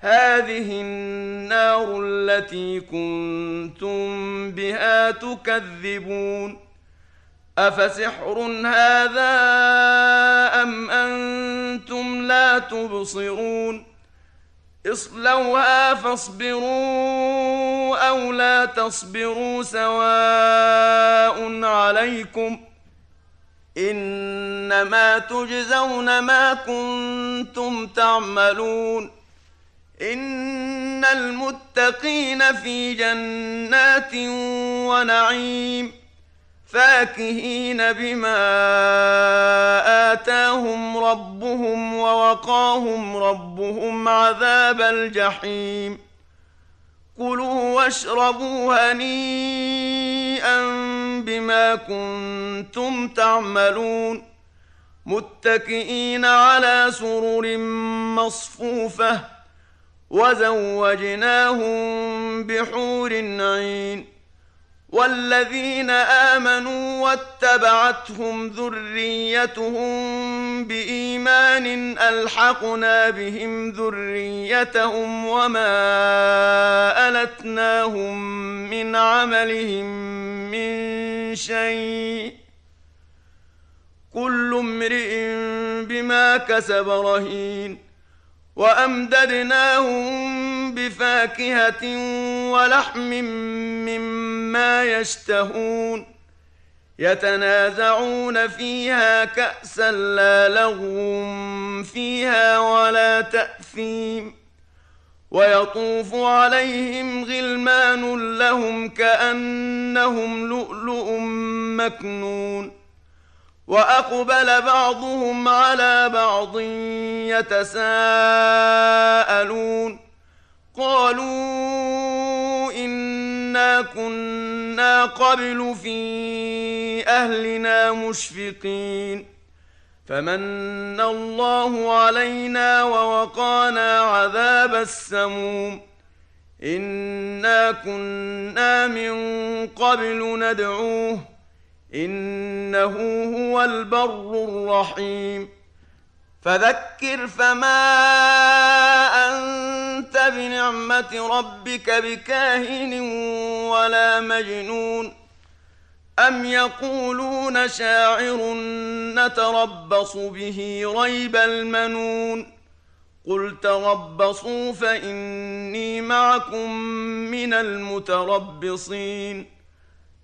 هذه النار التي كنتم بها تكذبون. أفسحر هذا أم أنتم لا تبصرون؟ اصلوها فاصبروا أو لا تصبروا سواء عليكم. إنما تجزون ما كنتم تعملون. إن المتقين في جنات ونعيم فاكهين بما آتاهم ربهم ووقاهم ربهم عذاب الجحيم. كلوا واشربوا هنيئا بما كنتم تعملون. متكئين على سرر مصفوفة وزوجناهم بحور عين والذين آمنوا واتبعتهم ذريتهم بإيمان ألحقنا بهم ذريتهم وما ألتناهم من عملهم من شيء كل امرئ بما كسب رهين وأمددناهم بفاكهة ولحم مما يشتهون يتنازعون فيها كأسا لا لغو فيها ولا تأثيم ويطوف عليهم غلمان لهم كأنهم لؤلؤ مكنون وأقبل بعضهم على بعض يتساءلون. قالوا إنا كنا قبل في أهلنا مشفقين. فمن الله علينا ووقانا عذاب السموم. إنا كنا من قبل ندعوه. إنه هو البر الرحيم. فذكر فما أنت بنعمة ربك بكاهن ولا مجنون. أم يقولون شاعر نتربص به ريب المنون. قل تربصوا فإني معكم من المتربصين.